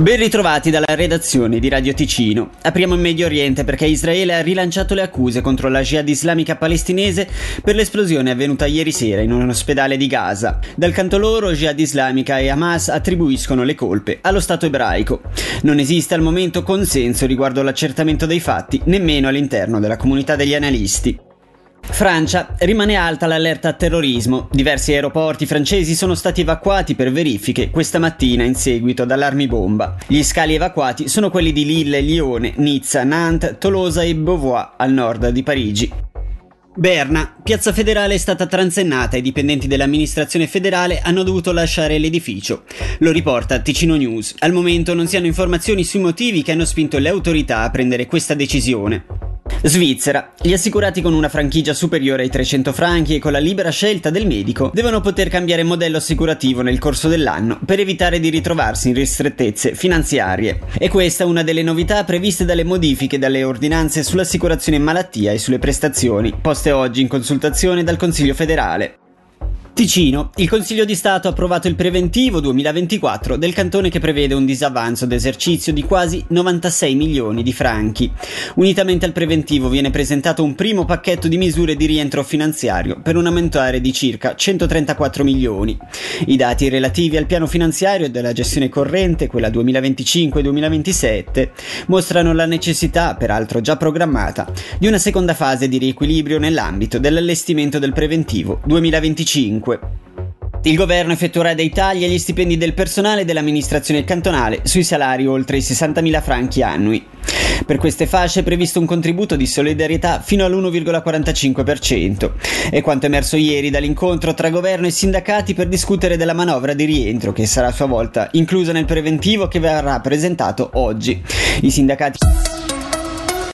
Ben ritrovati dalla redazione di Radio Ticino. Apriamo in Medio Oriente perché Israele ha rilanciato le accuse contro la jihad islamica palestinese per l'esplosione avvenuta ieri sera in un ospedale di Gaza. Dal canto loro, jihad islamica e Hamas attribuiscono le colpe allo Stato ebraico. Non esiste al momento consenso riguardo l'accertamento dei fatti, nemmeno all'interno della comunità degli analisti. Francia rimane alta l'allerta a terrorismo. Diversi aeroporti francesi sono stati evacuati per verifiche questa mattina in seguito allarmi bomba. Gli scali evacuati sono quelli di Lille, Lione, Nizza, Nantes, Tolosa e Beauvois al nord di Parigi. Berna, Piazza Federale è stata transennata e i dipendenti dell'amministrazione federale hanno dovuto lasciare l'edificio. Lo riporta Ticino News. Al momento non si hanno informazioni sui motivi che hanno spinto le autorità a prendere questa decisione. Svizzera. Gli assicurati con una franchigia superiore ai 300 franchi e con la libera scelta del medico devono poter cambiare modello assicurativo nel corso dell'anno per evitare di ritrovarsi in ristrettezze finanziarie. E questa è una delle novità previste dalle modifiche dalle ordinanze sull'assicurazione malattia e sulle prestazioni, poste oggi in consultazione dal Consiglio federale. Ticino. Il Consiglio di Stato ha approvato il preventivo 2024 del cantone che prevede un disavanzo d'esercizio di quasi 96 milioni di franchi. Unitamente al preventivo viene presentato un primo pacchetto di misure di rientro finanziario per un ammontare di circa 134 milioni. I dati relativi al piano finanziario della gestione corrente, quella 2025-2027, mostrano la necessità, peraltro già programmata, di una seconda fase di riequilibrio nell'ambito dell'allestimento del preventivo 2025 il governo effettuerà dei tagli agli stipendi del personale dell'amministrazione cantonale sui salari oltre i 60.000 franchi annui. Per queste fasce è previsto un contributo di solidarietà fino all'1,45%. È quanto emerso ieri dall'incontro tra governo e sindacati per discutere della manovra di rientro che sarà a sua volta inclusa nel preventivo che verrà presentato oggi. I sindacati